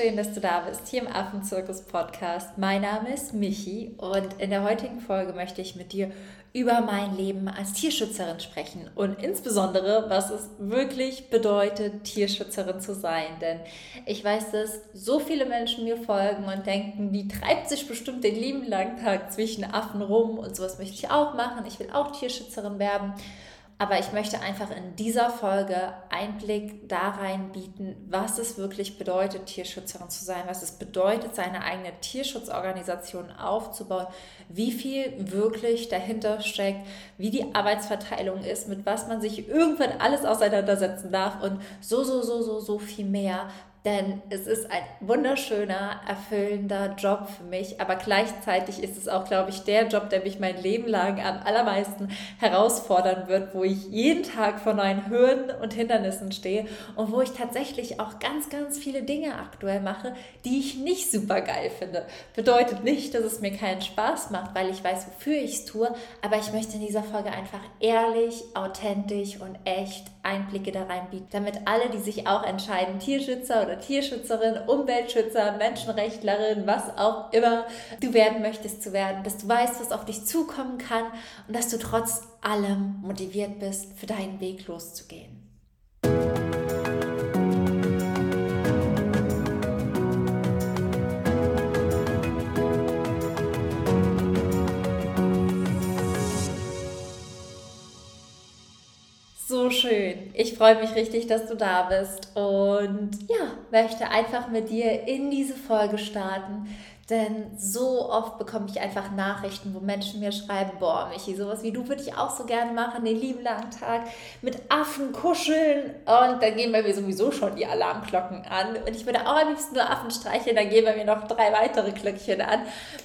schön, dass du da bist, hier im Affenzirkus Podcast. Mein Name ist Michi und in der heutigen Folge möchte ich mit dir über mein Leben als Tierschützerin sprechen und insbesondere, was es wirklich bedeutet, Tierschützerin zu sein. Denn ich weiß, dass so viele Menschen mir folgen und denken, die treibt sich bestimmt den lieben langen Tag zwischen Affen rum und sowas möchte ich auch machen. Ich will auch Tierschützerin werden. Aber ich möchte einfach in dieser Folge Einblick da rein bieten, was es wirklich bedeutet, Tierschützerin zu sein, was es bedeutet, seine eigene Tierschutzorganisation aufzubauen, wie viel wirklich dahinter steckt, wie die Arbeitsverteilung ist, mit was man sich irgendwann alles auseinandersetzen darf und so, so, so, so, so viel mehr, denn es ist ein wunderschöner, erfüllender Job für mich, aber gleichzeitig ist es auch, glaube ich, der Job, der mich mein Leben lang am allermeisten herausfordern wird, wo ich jeden Tag vor neuen Hürden und Hindernissen stehe und wo ich tatsächlich auch ganz, ganz viele Dinge aktuell mache, die ich nicht super geil finde. Bedeutet nicht, dass es mir keinen Spaß macht, weil ich weiß, wofür ich es tue, aber ich möchte in dieser Folge einfach ehrlich, authentisch und echt Einblicke da reinbieten, damit alle, die sich auch entscheiden, Tierschützer oder Tierschützerin, Umweltschützer, Menschenrechtlerin, was auch immer du werden möchtest zu werden, dass du weißt, was auf dich zukommen kann und dass du trotz allem motiviert bist, für deinen Weg loszugehen. So schön. Ich freue mich richtig, dass du da bist und ja, möchte einfach mit dir in diese Folge starten, denn so oft bekomme ich einfach Nachrichten, wo Menschen mir schreiben, boah, Michi, sowas wie du würde ich auch so gerne machen, den lieben langen Tag mit Affen kuscheln. Und dann gehen bei mir sowieso schon die Alarmglocken an. Und ich würde auch am liebsten nur Affen streicheln, dann gehen bei mir noch drei weitere Glöckchen an.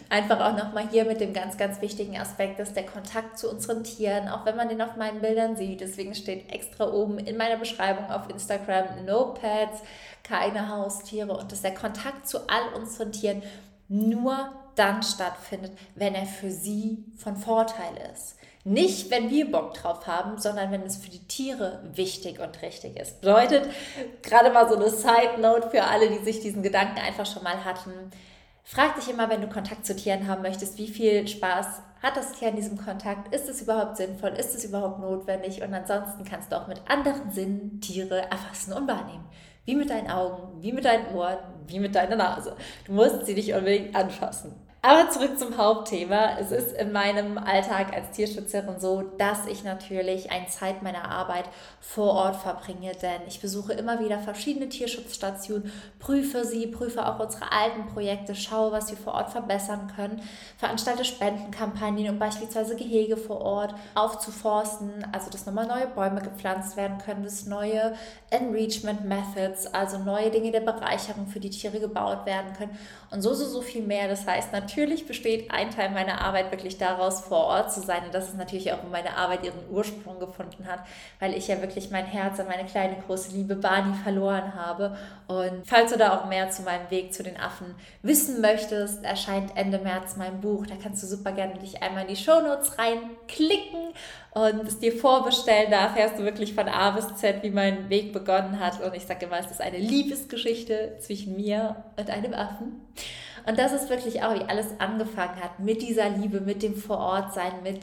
Einfach auch nochmal hier mit dem ganz, ganz wichtigen Aspekt, dass der Kontakt zu unseren Tieren, auch wenn man den auf meinen Bildern sieht, deswegen steht extra oben in meiner Beschreibung auf Instagram, no pets, keine Haustiere und dass der Kontakt zu all unseren Tieren nur dann stattfindet, wenn er für sie von Vorteil ist. Nicht, wenn wir Bock drauf haben, sondern wenn es für die Tiere wichtig und richtig ist. Bedeutet, gerade mal so eine Side Note für alle, die sich diesen Gedanken einfach schon mal hatten. Frag dich immer, wenn du Kontakt zu Tieren haben möchtest, wie viel Spaß hat das Tier an diesem Kontakt? Ist es überhaupt sinnvoll? Ist es überhaupt notwendig? Und ansonsten kannst du auch mit anderen Sinnen Tiere erfassen und wahrnehmen. Wie mit deinen Augen, wie mit deinen Ohren, wie mit deiner Nase. Du musst sie nicht unbedingt anfassen. Aber zurück zum Hauptthema. Es ist in meinem Alltag als Tierschützerin so, dass ich natürlich eine Zeit meiner Arbeit vor Ort verbringe, denn ich besuche immer wieder verschiedene Tierschutzstationen, prüfe sie, prüfe auch unsere alten Projekte, schaue, was wir vor Ort verbessern können, veranstalte Spendenkampagnen, um beispielsweise Gehege vor Ort aufzuforsten, also dass nochmal neue Bäume gepflanzt werden können, dass neue Enrichment Methods, also neue Dinge der Bereicherung für die Tiere gebaut werden können und so, so, so viel mehr. Das heißt, natürlich natürlich besteht ein Teil meiner Arbeit wirklich daraus, vor Ort zu sein. Und das ist natürlich auch, wo meine Arbeit ihren Ursprung gefunden hat, weil ich ja wirklich mein Herz an meine kleine große Liebe Barney verloren habe. Und falls du da auch mehr zu meinem Weg zu den Affen wissen möchtest, erscheint Ende März mein Buch. Da kannst du super gerne dich einmal in die Shownotes reinklicken und es dir vorbestellen. Da erfährst du wirklich von A bis Z, wie mein Weg begonnen hat. Und ich sage immer, es ist eine Liebesgeschichte zwischen mir und einem Affen. Und das ist wirklich auch, wie alles angefangen hat, mit dieser Liebe, mit dem Vorortsein, mit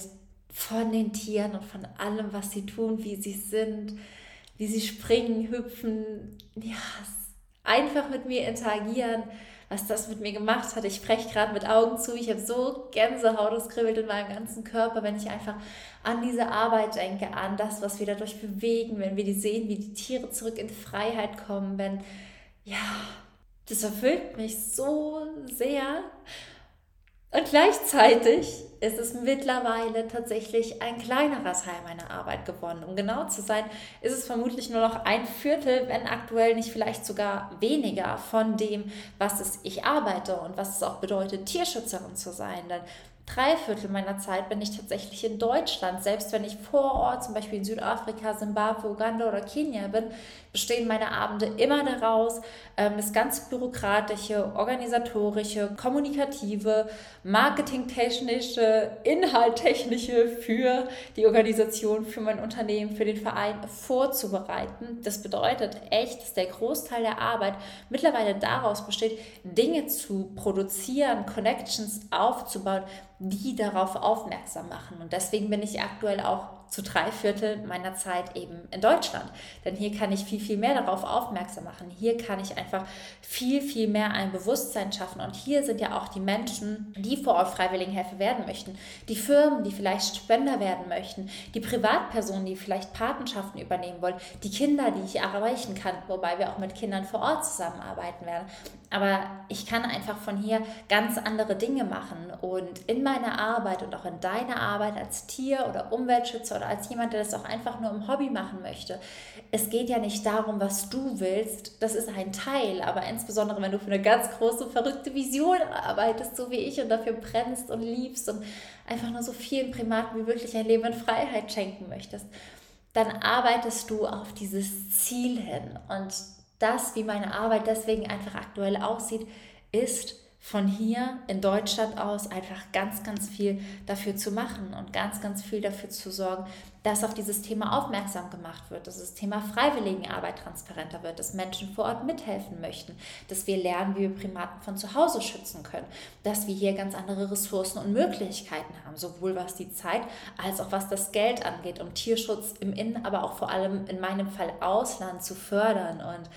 von den Tieren und von allem, was sie tun, wie sie sind, wie sie springen, hüpfen, ja, einfach mit mir interagieren, was das mit mir gemacht hat. Ich spreche gerade mit Augen zu, ich habe so Gänsehaut, es kribbelt in meinem ganzen Körper, wenn ich einfach an diese Arbeit denke, an das, was wir dadurch bewegen, wenn wir die sehen, wie die Tiere zurück in Freiheit kommen, wenn, ja, das erfüllt mich so sehr. Und gleichzeitig ist es mittlerweile tatsächlich ein kleinerer Teil meiner Arbeit geworden. Um genau zu sein, ist es vermutlich nur noch ein Viertel, wenn aktuell nicht vielleicht sogar weniger von dem, was es ich arbeite und was es auch bedeutet, Tierschützerin zu sein. Denn drei Viertel meiner Zeit bin ich tatsächlich in Deutschland. Selbst wenn ich vor Ort, zum Beispiel in Südafrika, Simbabwe, Uganda oder Kenia bin, bestehen meine Abende immer daraus, ähm, das ganz bürokratische, organisatorische, kommunikative, marketingtechnische, inhalttechnische für die Organisation, für mein Unternehmen, für den Verein vorzubereiten. Das bedeutet echt, dass der Großteil der Arbeit mittlerweile daraus besteht, Dinge zu produzieren, Connections aufzubauen, die darauf aufmerksam machen. Und deswegen bin ich aktuell auch zu drei Viertel meiner Zeit eben in Deutschland. Denn hier kann ich viel, viel mehr darauf aufmerksam machen. Hier kann ich einfach viel, viel mehr ein Bewusstsein schaffen. Und hier sind ja auch die Menschen, die vor Ort Freiwilligenhelfer werden möchten, die Firmen, die vielleicht Spender werden möchten, die Privatpersonen, die vielleicht Patenschaften übernehmen wollen, die Kinder, die ich erreichen kann, wobei wir auch mit Kindern vor Ort zusammenarbeiten werden. Aber ich kann einfach von hier ganz andere Dinge machen. Und in meiner Arbeit und auch in deiner Arbeit als Tier- oder Umweltschützer oder als jemand, der das auch einfach nur im Hobby machen möchte, es geht ja nicht darum, was du willst. Das ist ein Teil. Aber insbesondere, wenn du für eine ganz große, verrückte Vision arbeitest, so wie ich, und dafür brennst und liebst und einfach nur so vielen Primaten wie wirklich ein Leben in Freiheit schenken möchtest, dann arbeitest du auf dieses Ziel hin. Und das, wie meine Arbeit deswegen einfach aktuell aussieht, ist von hier in Deutschland aus einfach ganz, ganz viel dafür zu machen und ganz, ganz viel dafür zu sorgen, dass auf dieses Thema aufmerksam gemacht wird, dass das Thema Freiwilligenarbeit transparenter wird, dass Menschen vor Ort mithelfen möchten, dass wir lernen, wie wir Primaten von zu Hause schützen können, dass wir hier ganz andere Ressourcen und Möglichkeiten haben, sowohl was die Zeit als auch was das Geld angeht, um Tierschutz im Innen, aber auch vor allem in meinem Fall Ausland zu fördern. Und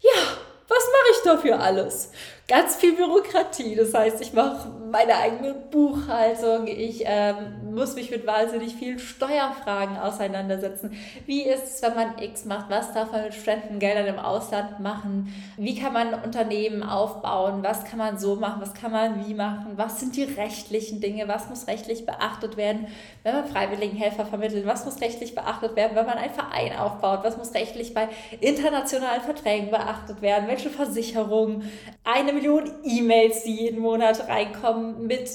ja, was mache ich dafür alles? Ganz viel Bürokratie. Das heißt, ich mache meine eigene Buchhaltung. Ich ähm, muss mich mit wahnsinnig vielen Steuerfragen auseinandersetzen. Wie ist es, wenn man X macht? Was darf man mit Spendengeldern im Ausland machen? Wie kann man Unternehmen aufbauen? Was kann man so machen? Was kann man wie machen? Was sind die rechtlichen Dinge? Was muss rechtlich beachtet werden, wenn man Freiwilligenhelfer vermittelt? Was muss rechtlich beachtet werden, wenn man einen Verein aufbaut? Was muss rechtlich bei internationalen Verträgen beachtet werden? Welche Versicherungen? Eine Million E-Mails, die jeden Monat reinkommen mit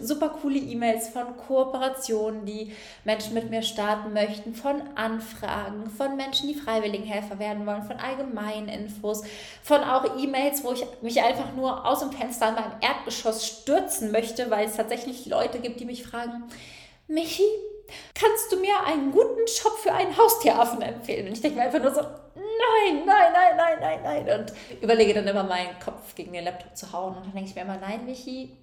super coole E-Mails von Kooperationen, die Menschen mit mir starten möchten, von Anfragen, von Menschen, die Freiwilligenhelfer werden wollen, von allgemeinen Infos, von auch E-Mails, wo ich mich einfach nur aus dem Fenster an meinem Erdgeschoss stürzen möchte, weil es tatsächlich Leute gibt, die mich fragen, Michi, kannst du mir einen guten Shop für einen Haustieraffen empfehlen? Und ich denke mir einfach nur so, nein, nein, nein, nein, nein, nein. Und überlege dann immer meinen Kopf gegen den Laptop zu hauen. Und dann denke ich mir immer, nein, Michi,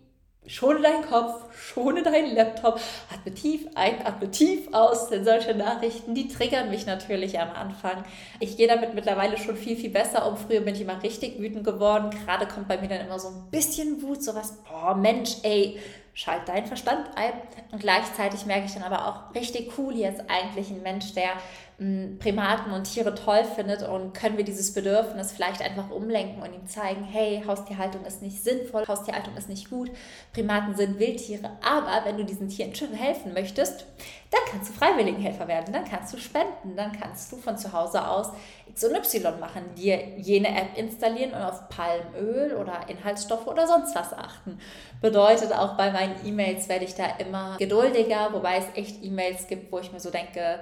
schone deinen Kopf, schone deinen Laptop, atme tief ein, atme tief aus, denn solche Nachrichten, die triggern mich natürlich am Anfang. Ich gehe damit mittlerweile schon viel, viel besser um. Früher bin ich immer richtig wütend geworden. Gerade kommt bei mir dann immer so ein bisschen Wut, sowas, boah, Mensch, ey, schalt deinen Verstand ein. Und gleichzeitig merke ich dann aber auch richtig cool, jetzt eigentlich ein Mensch, der Primaten und Tiere toll findet und können wir dieses Bedürfnis vielleicht einfach umlenken und ihm zeigen, hey, Haustierhaltung ist nicht sinnvoll, Haustierhaltung ist nicht gut, Primaten sind Wildtiere, aber wenn du diesen Tieren schon helfen möchtest, dann kannst du Freiwilligenhelfer werden, dann kannst du spenden, dann kannst du von zu Hause aus X und Y machen, dir jene App installieren und auf Palmöl oder Inhaltsstoffe oder sonst was achten. Bedeutet auch bei meinen E-Mails werde ich da immer geduldiger, wobei es echt E-Mails gibt, wo ich mir so denke,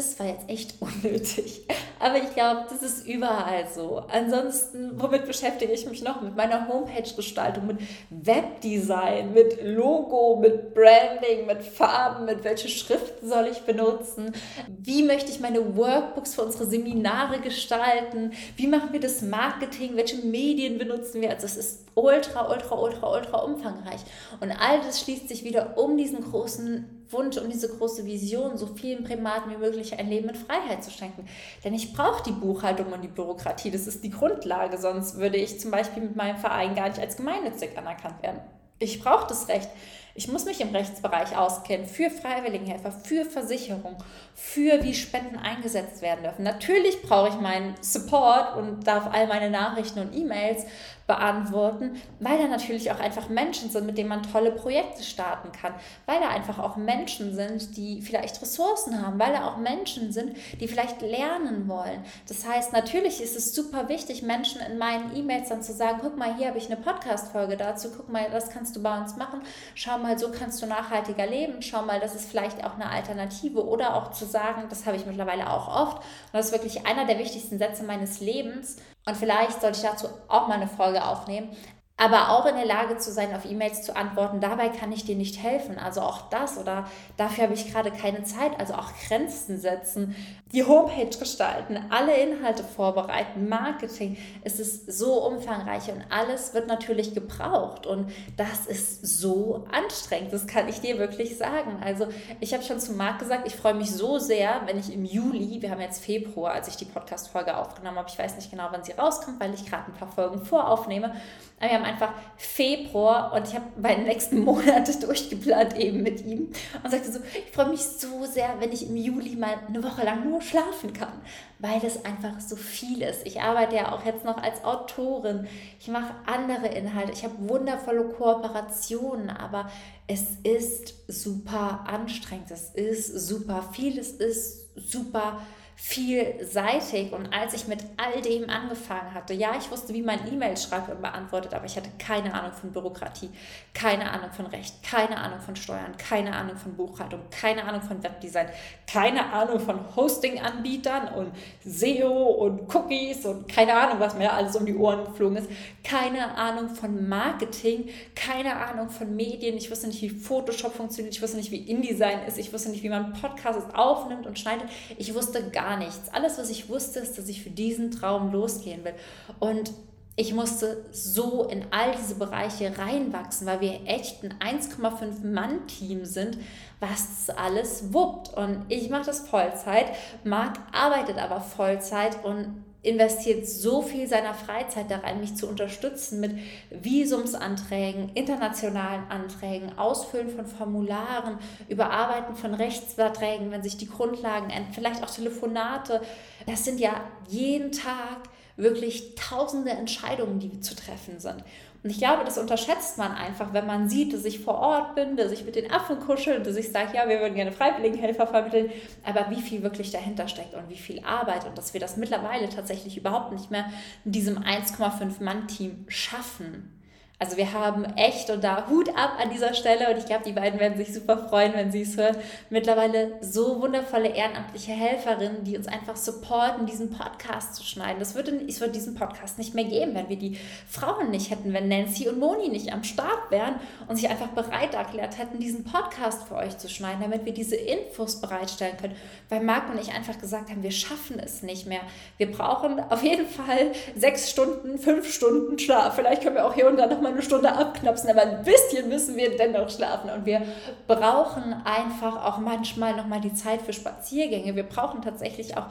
das war jetzt echt unnötig. Aber ich glaube, das ist überall so. Ansonsten, womit beschäftige ich mich noch? Mit meiner Homepage-Gestaltung, mit Webdesign, mit Logo, mit Branding, mit Farben, mit welche Schriften soll ich benutzen? Wie möchte ich meine Workbooks für unsere Seminare gestalten? Wie machen wir das Marketing? Welche Medien benutzen wir? Also es ist ultra, ultra, ultra, ultra umfangreich. Und all das schließt sich wieder um diesen großen Wunsch, um diese große Vision, so vielen Primaten wie möglich ein Leben in Freiheit zu schenken. Denn ich brauche die Buchhaltung und die Bürokratie, das ist die Grundlage, sonst würde ich zum Beispiel mit meinem Verein gar nicht als gemeinnützig anerkannt werden. Ich brauche das Recht. Ich muss mich im Rechtsbereich auskennen für Freiwilligenhelfer, für Versicherung, für wie Spenden eingesetzt werden dürfen. Natürlich brauche ich meinen Support und darf all meine Nachrichten und E-Mails beantworten, weil da natürlich auch einfach Menschen sind, mit denen man tolle Projekte starten kann, weil da einfach auch Menschen sind, die vielleicht Ressourcen haben, weil da auch Menschen sind, die vielleicht lernen wollen. Das heißt, natürlich ist es super wichtig, Menschen in meinen E-Mails dann zu sagen, guck mal, hier habe ich eine Podcast-Folge dazu, guck mal, das kannst du bei uns machen, schau mal, so kannst du nachhaltiger leben, schau mal, das ist vielleicht auch eine Alternative. Oder auch zu sagen, das habe ich mittlerweile auch oft und das ist wirklich einer der wichtigsten Sätze meines Lebens. Und vielleicht sollte ich dazu auch mal eine Folge aufnehmen, aber auch in der Lage zu sein, auf E-Mails zu antworten, dabei kann ich dir nicht helfen. Also auch das oder dafür habe ich gerade keine Zeit. Also auch Grenzen setzen, die Homepage gestalten, alle Inhalte vorbereiten, Marketing. Es ist so umfangreich und alles wird natürlich gebraucht. Und das ist so anstrengend, das kann ich dir wirklich sagen. Also ich habe schon zu Marc gesagt, ich freue mich so sehr, wenn ich im Juli, wir haben jetzt Februar, als ich die Podcast-Folge aufgenommen habe, ich weiß nicht genau, wann sie rauskommt, weil ich gerade ein paar Folgen voraufnehme, wir haben einfach Februar und ich habe meine nächsten Monate durchgeplant eben mit ihm und sagte so, ich freue mich so sehr, wenn ich im Juli mal eine Woche lang nur schlafen kann, weil das einfach so viel ist. Ich arbeite ja auch jetzt noch als Autorin, ich mache andere Inhalte, ich habe wundervolle Kooperationen, aber es ist super anstrengend, es ist super viel, es ist super vielseitig. Und als ich mit all dem angefangen hatte, ja, ich wusste, wie man E-Mails schreibt und beantwortet, aber ich hatte keine Ahnung von Bürokratie, keine Ahnung von Recht, keine Ahnung von Steuern, keine Ahnung von Buchhaltung, keine Ahnung von Webdesign, keine Ahnung von Hosting-Anbietern und SEO und Cookies und keine Ahnung, was mir alles um die Ohren geflogen ist, keine Ahnung von Marketing, keine Ahnung von Medien, ich wusste nicht, wie Photoshop funktioniert, ich wusste nicht, wie InDesign ist, ich wusste nicht, wie man Podcasts aufnimmt und schneidet, ich wusste gar gar nichts. Alles, was ich wusste, ist, dass ich für diesen Traum losgehen will. Und ich musste so in all diese Bereiche reinwachsen, weil wir echt ein 1,5 Mann-Team sind, was das alles wuppt. Und ich mache das Vollzeit. Marc arbeitet aber Vollzeit und investiert so viel seiner Freizeit da rein, mich zu unterstützen mit Visumsanträgen, internationalen Anträgen, Ausfüllen von Formularen, Überarbeiten von Rechtsverträgen, wenn sich die Grundlagen ändern, vielleicht auch Telefonate. Das sind ja jeden Tag wirklich tausende Entscheidungen, die zu treffen sind. Und ich glaube, das unterschätzt man einfach, wenn man sieht, dass ich vor Ort bin, dass ich mit den Affen kuschel, dass ich sage, ja, wir würden gerne Freiwilligenhelfer vermitteln, aber wie viel wirklich dahinter steckt und wie viel Arbeit und dass wir das mittlerweile tatsächlich überhaupt nicht mehr in diesem 1,5 Mann-Team schaffen. Also wir haben echt und da Hut ab an dieser Stelle und ich glaube, die beiden werden sich super freuen, wenn sie es hören. Mittlerweile so wundervolle ehrenamtliche Helferinnen, die uns einfach supporten, diesen Podcast zu schneiden. Das würde, es würde diesen Podcast nicht mehr geben, wenn wir die Frauen nicht hätten, wenn Nancy und Moni nicht am Start wären und sich einfach bereit erklärt hätten, diesen Podcast für euch zu schneiden, damit wir diese Infos bereitstellen können. Weil Marc und ich einfach gesagt haben, wir schaffen es nicht mehr. Wir brauchen auf jeden Fall sechs Stunden, fünf Stunden Schlaf. Vielleicht können wir auch hier und da nochmal mal eine Stunde abknapsen, aber ein bisschen müssen wir dennoch schlafen. Und wir brauchen einfach auch manchmal nochmal die Zeit für Spaziergänge. Wir brauchen tatsächlich auch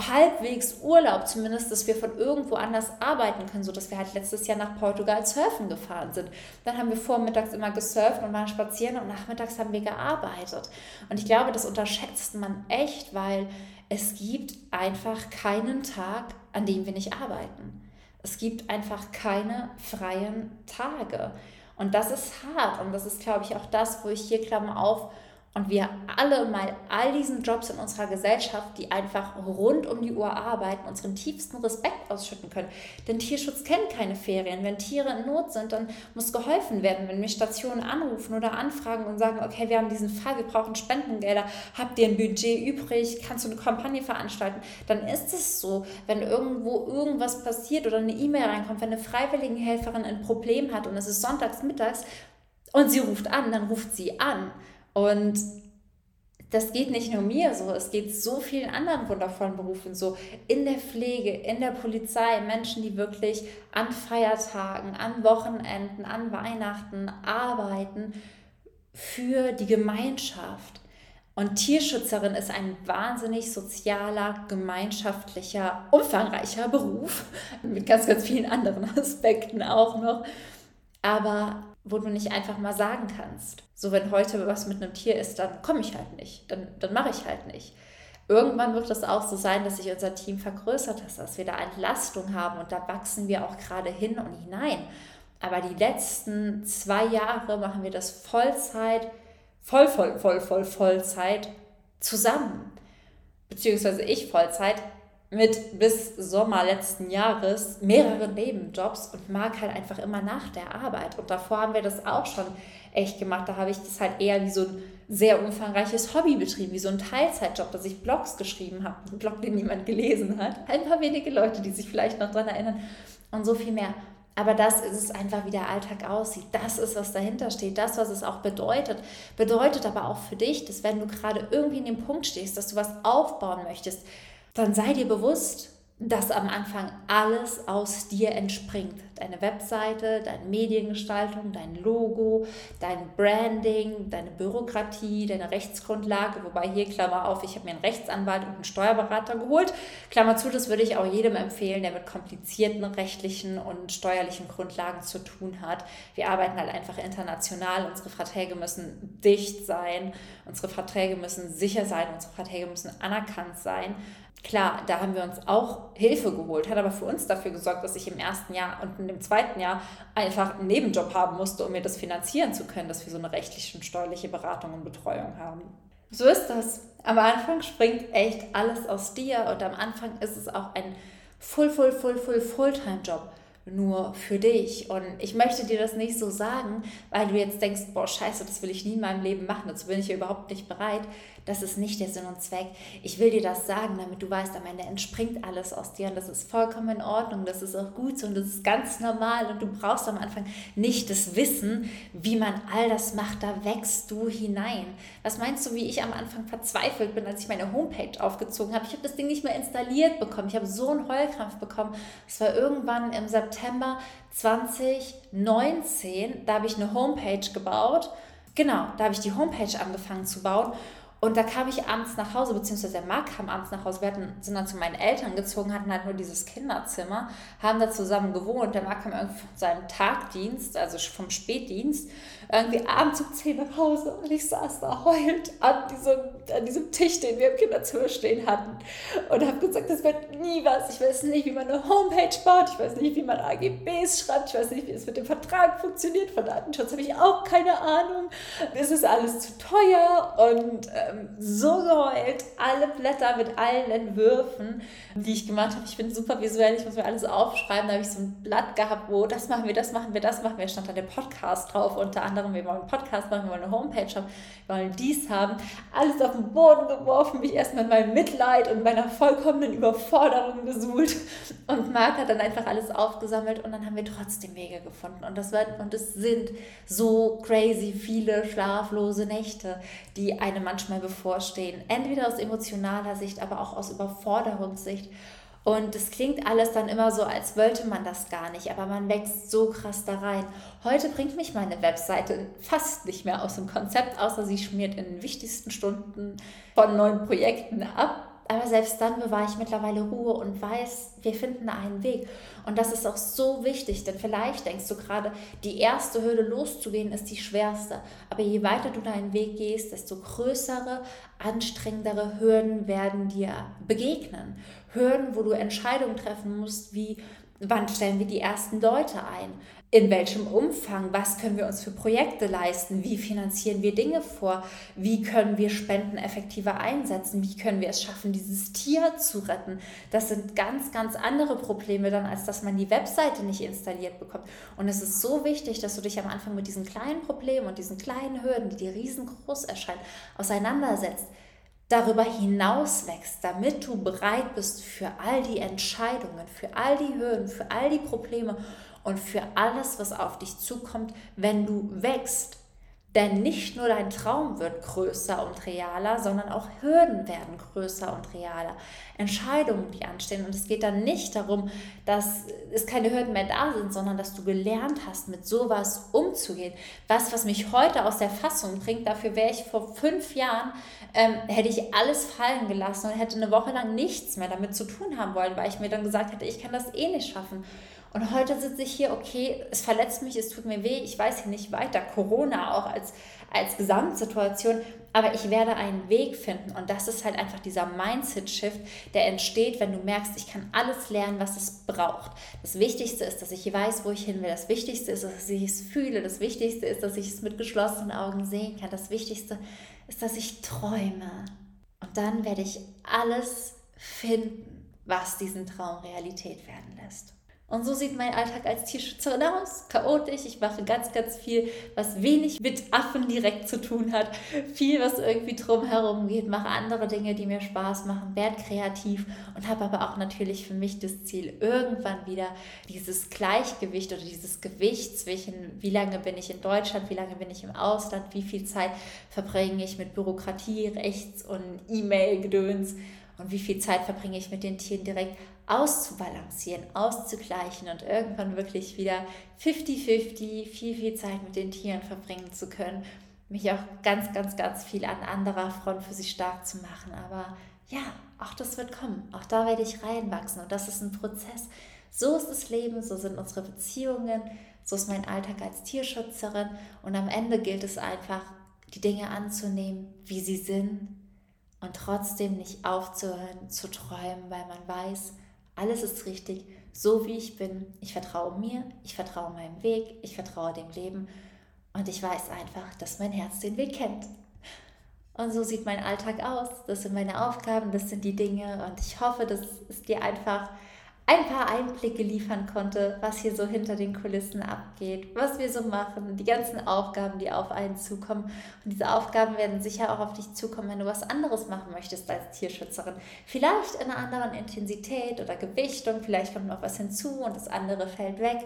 halbwegs Urlaub, zumindest, dass wir von irgendwo anders arbeiten können, sodass wir halt letztes Jahr nach Portugal surfen gefahren sind. Dann haben wir vormittags immer gesurft und waren spazieren und nachmittags haben wir gearbeitet. Und ich glaube, das unterschätzt man echt, weil es gibt einfach keinen Tag, an dem wir nicht arbeiten. Es gibt einfach keine freien Tage. Und das ist hart. Und das ist, glaube ich, auch das, wo ich hier Klammer auf und wir alle mal all diesen Jobs in unserer Gesellschaft, die einfach rund um die Uhr arbeiten, unseren tiefsten Respekt ausschütten können. Denn Tierschutz kennt keine Ferien. Wenn Tiere in Not sind, dann muss geholfen werden. Wenn wir Stationen anrufen oder anfragen und sagen, okay, wir haben diesen Fall, wir brauchen Spendengelder, habt ihr ein Budget übrig, kannst du eine Kampagne veranstalten, dann ist es so. Wenn irgendwo irgendwas passiert oder eine E-Mail reinkommt, wenn eine Freiwilligenhelferin ein Problem hat und es ist sonntags mittags und sie ruft an, dann ruft sie an. Und das geht nicht nur mir so, es geht so vielen anderen wundervollen Berufen so. In der Pflege, in der Polizei, Menschen, die wirklich an Feiertagen, an Wochenenden, an Weihnachten arbeiten für die Gemeinschaft. Und Tierschützerin ist ein wahnsinnig sozialer, gemeinschaftlicher, umfangreicher Beruf mit ganz, ganz vielen anderen Aspekten auch noch. Aber wo du nicht einfach mal sagen kannst. So, wenn heute was mit einem Tier ist, dann komme ich halt nicht, dann, dann mache ich halt nicht. Irgendwann wird es auch so sein, dass sich unser Team vergrößert hat, dass wir da Entlastung haben und da wachsen wir auch gerade hin und hinein. Aber die letzten zwei Jahre machen wir das Vollzeit, voll, voll, voll, voll, Vollzeit zusammen. Beziehungsweise ich Vollzeit, mit bis Sommer letzten Jahres mehreren Nebenjobs und mag halt einfach immer nach der Arbeit. Und davor haben wir das auch schon echt gemacht. Da habe ich das halt eher wie so ein sehr umfangreiches Hobby betrieben, wie so ein Teilzeitjob, dass ich Blogs geschrieben habe. Ein Blog, den niemand gelesen hat. Ein paar wenige Leute, die sich vielleicht noch daran erinnern. Und so viel mehr. Aber das ist es einfach, wie der Alltag aussieht. Das ist, was dahinter steht. Das, was es auch bedeutet. Bedeutet aber auch für dich, dass wenn du gerade irgendwie in dem Punkt stehst, dass du was aufbauen möchtest, dann sei dir bewusst, dass am Anfang alles aus dir entspringt. Deine Webseite, deine Mediengestaltung, dein Logo, dein Branding, deine Bürokratie, deine Rechtsgrundlage. Wobei hier, Klammer auf, ich habe mir einen Rechtsanwalt und einen Steuerberater geholt. Klammer zu, das würde ich auch jedem empfehlen, der mit komplizierten rechtlichen und steuerlichen Grundlagen zu tun hat. Wir arbeiten halt einfach international. Unsere Verträge müssen dicht sein, unsere Verträge müssen sicher sein, unsere Verträge müssen anerkannt sein. Klar, da haben wir uns auch Hilfe geholt, hat aber für uns dafür gesorgt, dass ich im ersten Jahr und dem zweiten Jahr einfach einen Nebenjob haben musste, um mir das finanzieren zu können, dass wir so eine rechtliche und steuerliche Beratung und Betreuung haben. So ist das. Am Anfang springt echt alles aus dir und am Anfang ist es auch ein Full, Full, Full, Full, Fulltime-Job nur für dich. Und ich möchte dir das nicht so sagen, weil du jetzt denkst, boah, scheiße, das will ich nie in meinem Leben machen, dazu bin ich ja überhaupt nicht bereit. Das ist nicht der Sinn und Zweck. Ich will dir das sagen, damit du weißt, am Ende entspringt alles aus dir und das ist vollkommen in Ordnung, das ist auch gut so und das ist ganz normal und du brauchst am Anfang nicht das Wissen, wie man all das macht, da wächst du hinein. Was meinst du, wie ich am Anfang verzweifelt bin, als ich meine Homepage aufgezogen habe? Ich habe das Ding nicht mehr installiert bekommen, ich habe so einen Heulkrampf bekommen. Es war irgendwann im September 2019, da habe ich eine Homepage gebaut. Genau, da habe ich die Homepage angefangen zu bauen und da kam ich abends nach Hause, beziehungsweise der Marc kam abends nach Hause. Wir hatten, sind dann zu meinen Eltern gezogen, hatten halt nur dieses Kinderzimmer, haben da zusammen gewohnt. Der Marc kam irgendwie von seinem Tagdienst, also vom Spätdienst, irgendwie abends um 10 nach Hause und ich saß da heulend an diesem, an diesem Tisch, den wir im Kinderzimmer stehen hatten und habe gesagt, das wird nie was. Ich weiß nicht, wie man eine Homepage baut, ich weiß nicht, wie man AGBs schreibt, ich weiß nicht, wie es mit dem Vertrag funktioniert. Von Datenschutz habe ich auch keine Ahnung. Es ist alles zu teuer und ähm, so geheult, alle Blätter mit allen Entwürfen, die ich gemacht habe. Ich bin super visuell, ich muss mir alles aufschreiben. Da habe ich so ein Blatt gehabt, wo das machen wir, das machen wir, das machen wir. Stand da der Podcast drauf, unter anderem, wir wollen einen Podcast machen, wir wollen eine Homepage haben, wir wollen dies haben. Alles auf den Boden geworfen, mich erstmal in meinem Mitleid und meiner vollkommenen Überforderung gesuhlt. Und Marc hat dann einfach alles aufgesammelt und dann haben wir trotzdem Wege gefunden. Und das wird, und es sind so crazy viele schlaflose Nächte, die einem manchmal bevorstehen. Entweder aus emotionaler Sicht, aber auch aus Überforderungssicht. Und es klingt alles dann immer so, als wollte man das gar nicht, aber man wächst so krass da rein. Heute bringt mich meine Webseite fast nicht mehr aus dem Konzept, außer sie schmiert in den wichtigsten Stunden von neuen Projekten ab. Aber selbst dann bewahre ich mittlerweile Ruhe und weiß, wir finden einen Weg. Und das ist auch so wichtig, denn vielleicht denkst du gerade, die erste Hürde loszugehen ist die schwerste. Aber je weiter du deinen Weg gehst, desto größere, anstrengendere Hürden werden dir begegnen. Hürden, wo du Entscheidungen treffen musst, wie wann stellen wir die ersten Leute ein? in welchem Umfang, was können wir uns für Projekte leisten, wie finanzieren wir Dinge vor, wie können wir Spenden effektiver einsetzen, wie können wir es schaffen, dieses Tier zu retten. Das sind ganz, ganz andere Probleme dann, als dass man die Webseite nicht installiert bekommt. Und es ist so wichtig, dass du dich am Anfang mit diesen kleinen Problemen und diesen kleinen Hürden, die dir riesengroß erscheinen, auseinandersetzt darüber hinaus wächst, damit du bereit bist für all die Entscheidungen, für all die Hürden, für all die Probleme und für alles, was auf dich zukommt, wenn du wächst. Denn nicht nur dein Traum wird größer und realer, sondern auch Hürden werden größer und realer. Entscheidungen, die anstehen. Und es geht dann nicht darum, dass es keine Hürden mehr da sind, sondern dass du gelernt hast, mit sowas umzugehen. Was, was mich heute aus der Fassung bringt, dafür wäre ich vor fünf Jahren, ähm, hätte ich alles fallen gelassen und hätte eine Woche lang nichts mehr damit zu tun haben wollen, weil ich mir dann gesagt hätte, ich kann das eh nicht schaffen. Und heute sitze ich hier, okay, es verletzt mich, es tut mir weh, ich weiß hier nicht weiter, Corona auch als, als Gesamtsituation, aber ich werde einen Weg finden. Und das ist halt einfach dieser Mindset-Shift, der entsteht, wenn du merkst, ich kann alles lernen, was es braucht. Das Wichtigste ist, dass ich weiß, wo ich hin will. Das Wichtigste ist, dass ich es fühle. Das Wichtigste ist, dass ich es mit geschlossenen Augen sehen kann. Das Wichtigste ist, dass ich träume. Und dann werde ich alles finden was diesen Traum Realität werden lässt. Und so sieht mein Alltag als Tierschützerin aus. Chaotisch. Ich mache ganz, ganz viel, was wenig mit Affen direkt zu tun hat. Viel, was irgendwie drumherum geht. Mache andere Dinge, die mir Spaß machen. Werde kreativ und habe aber auch natürlich für mich das Ziel, irgendwann wieder dieses Gleichgewicht oder dieses Gewicht zwischen, wie lange bin ich in Deutschland, wie lange bin ich im Ausland, wie viel Zeit verbringe ich mit Bürokratie, Rechts- und E-Mail-Gedöns und wie viel Zeit verbringe ich mit den Tieren direkt auszubalancieren, auszugleichen und irgendwann wirklich wieder 50-50 viel, viel Zeit mit den Tieren verbringen zu können. Mich auch ganz, ganz, ganz viel an anderer Front für sie stark zu machen. Aber ja, auch das wird kommen. Auch da werde ich reinwachsen und das ist ein Prozess. So ist das Leben, so sind unsere Beziehungen, so ist mein Alltag als Tierschützerin und am Ende gilt es einfach, die Dinge anzunehmen, wie sie sind und trotzdem nicht aufzuhören zu träumen, weil man weiß, alles ist richtig, so wie ich bin. Ich vertraue mir, ich vertraue meinem Weg, ich vertraue dem Leben und ich weiß einfach, dass mein Herz den Weg kennt. Und so sieht mein Alltag aus. Das sind meine Aufgaben, das sind die Dinge und ich hoffe, dass es dir einfach ein paar Einblicke liefern konnte, was hier so hinter den Kulissen abgeht, was wir so machen, die ganzen Aufgaben, die auf einen zukommen. Und diese Aufgaben werden sicher auch auf dich zukommen, wenn du was anderes machen möchtest als Tierschützerin. Vielleicht in einer anderen Intensität oder Gewichtung, vielleicht kommt noch was hinzu und das andere fällt weg.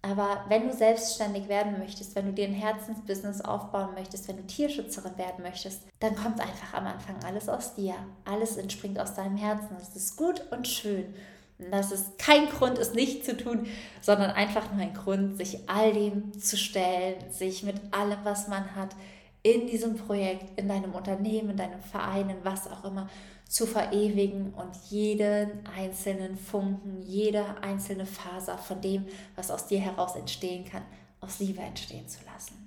Aber wenn du selbstständig werden möchtest, wenn du dir ein Herzensbusiness aufbauen möchtest, wenn du Tierschützerin werden möchtest, dann kommt einfach am Anfang alles aus dir. Alles entspringt aus deinem Herzen. Das ist gut und schön. Das ist kein Grund, es nicht zu tun, sondern einfach nur ein Grund, sich all dem zu stellen, sich mit allem, was man hat, in diesem Projekt, in deinem Unternehmen, in deinem Verein, in was auch immer, zu verewigen und jeden einzelnen Funken, jede einzelne Faser von dem, was aus dir heraus entstehen kann, aus Liebe entstehen zu lassen.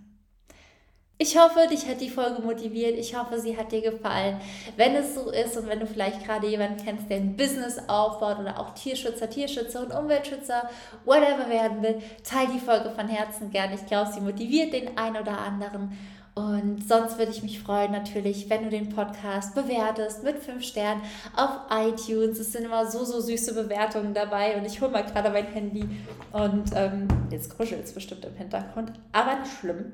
Ich hoffe, dich hat die Folge motiviert. Ich hoffe, sie hat dir gefallen. Wenn es so ist und wenn du vielleicht gerade jemanden kennst, der ein Business aufbaut oder auch Tierschützer, Tierschützer und Umweltschützer, whatever werden will, teile die Folge von Herzen gern. Ich glaube, sie motiviert den einen oder anderen. Und sonst würde ich mich freuen natürlich, wenn du den Podcast bewertest mit fünf Sternen auf iTunes. Es sind immer so, so süße Bewertungen dabei. Und ich hole mal gerade mein Handy und ähm, jetzt kuschelt es bestimmt im Hintergrund. Aber nicht schlimm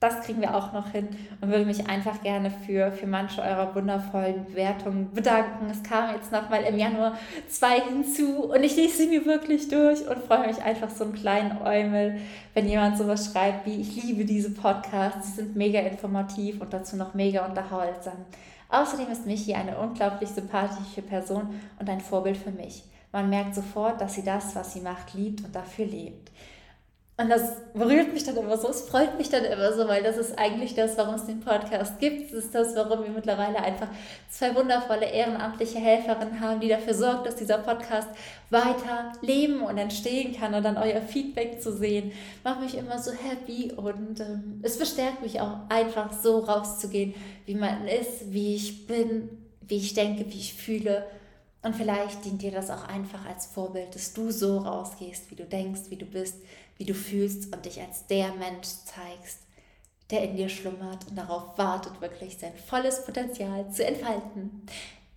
das kriegen wir auch noch hin und würde mich einfach gerne für, für manche eurer wundervollen Bewertungen bedanken. Es kamen jetzt nochmal im Januar zwei hinzu und ich lese sie mir wirklich durch und freue mich einfach so einen kleinen Eumel, wenn jemand sowas schreibt wie ich liebe diese Podcasts, sie sind mega informativ und dazu noch mega unterhaltsam. Außerdem ist Michi eine unglaublich sympathische Person und ein Vorbild für mich. Man merkt sofort, dass sie das, was sie macht, liebt und dafür lebt. Und das berührt mich dann immer so, es freut mich dann immer so, weil das ist eigentlich das, warum es den Podcast gibt. Das ist das, warum wir mittlerweile einfach zwei wundervolle ehrenamtliche Helferinnen haben, die dafür sorgen, dass dieser Podcast weiter leben und entstehen kann und dann euer Feedback zu sehen, macht mich immer so happy und ähm, es bestärkt mich auch einfach so rauszugehen, wie man ist, wie ich bin, wie ich denke, wie ich fühle. Und vielleicht dient dir das auch einfach als Vorbild, dass du so rausgehst, wie du denkst, wie du bist, wie du fühlst und dich als der Mensch zeigst, der in dir schlummert und darauf wartet, wirklich sein volles Potenzial zu entfalten.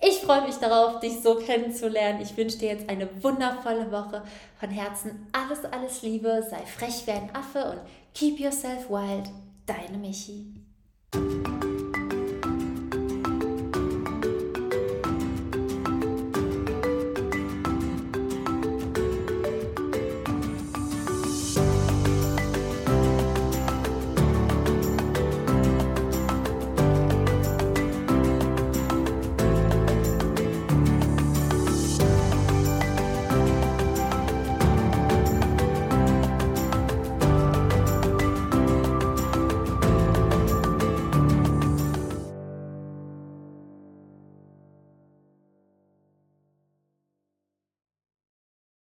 Ich freue mich darauf, dich so kennenzulernen. Ich wünsche dir jetzt eine wundervolle Woche. Von Herzen alles, alles Liebe. Sei frech wie ein Affe und keep yourself wild. Deine Michi.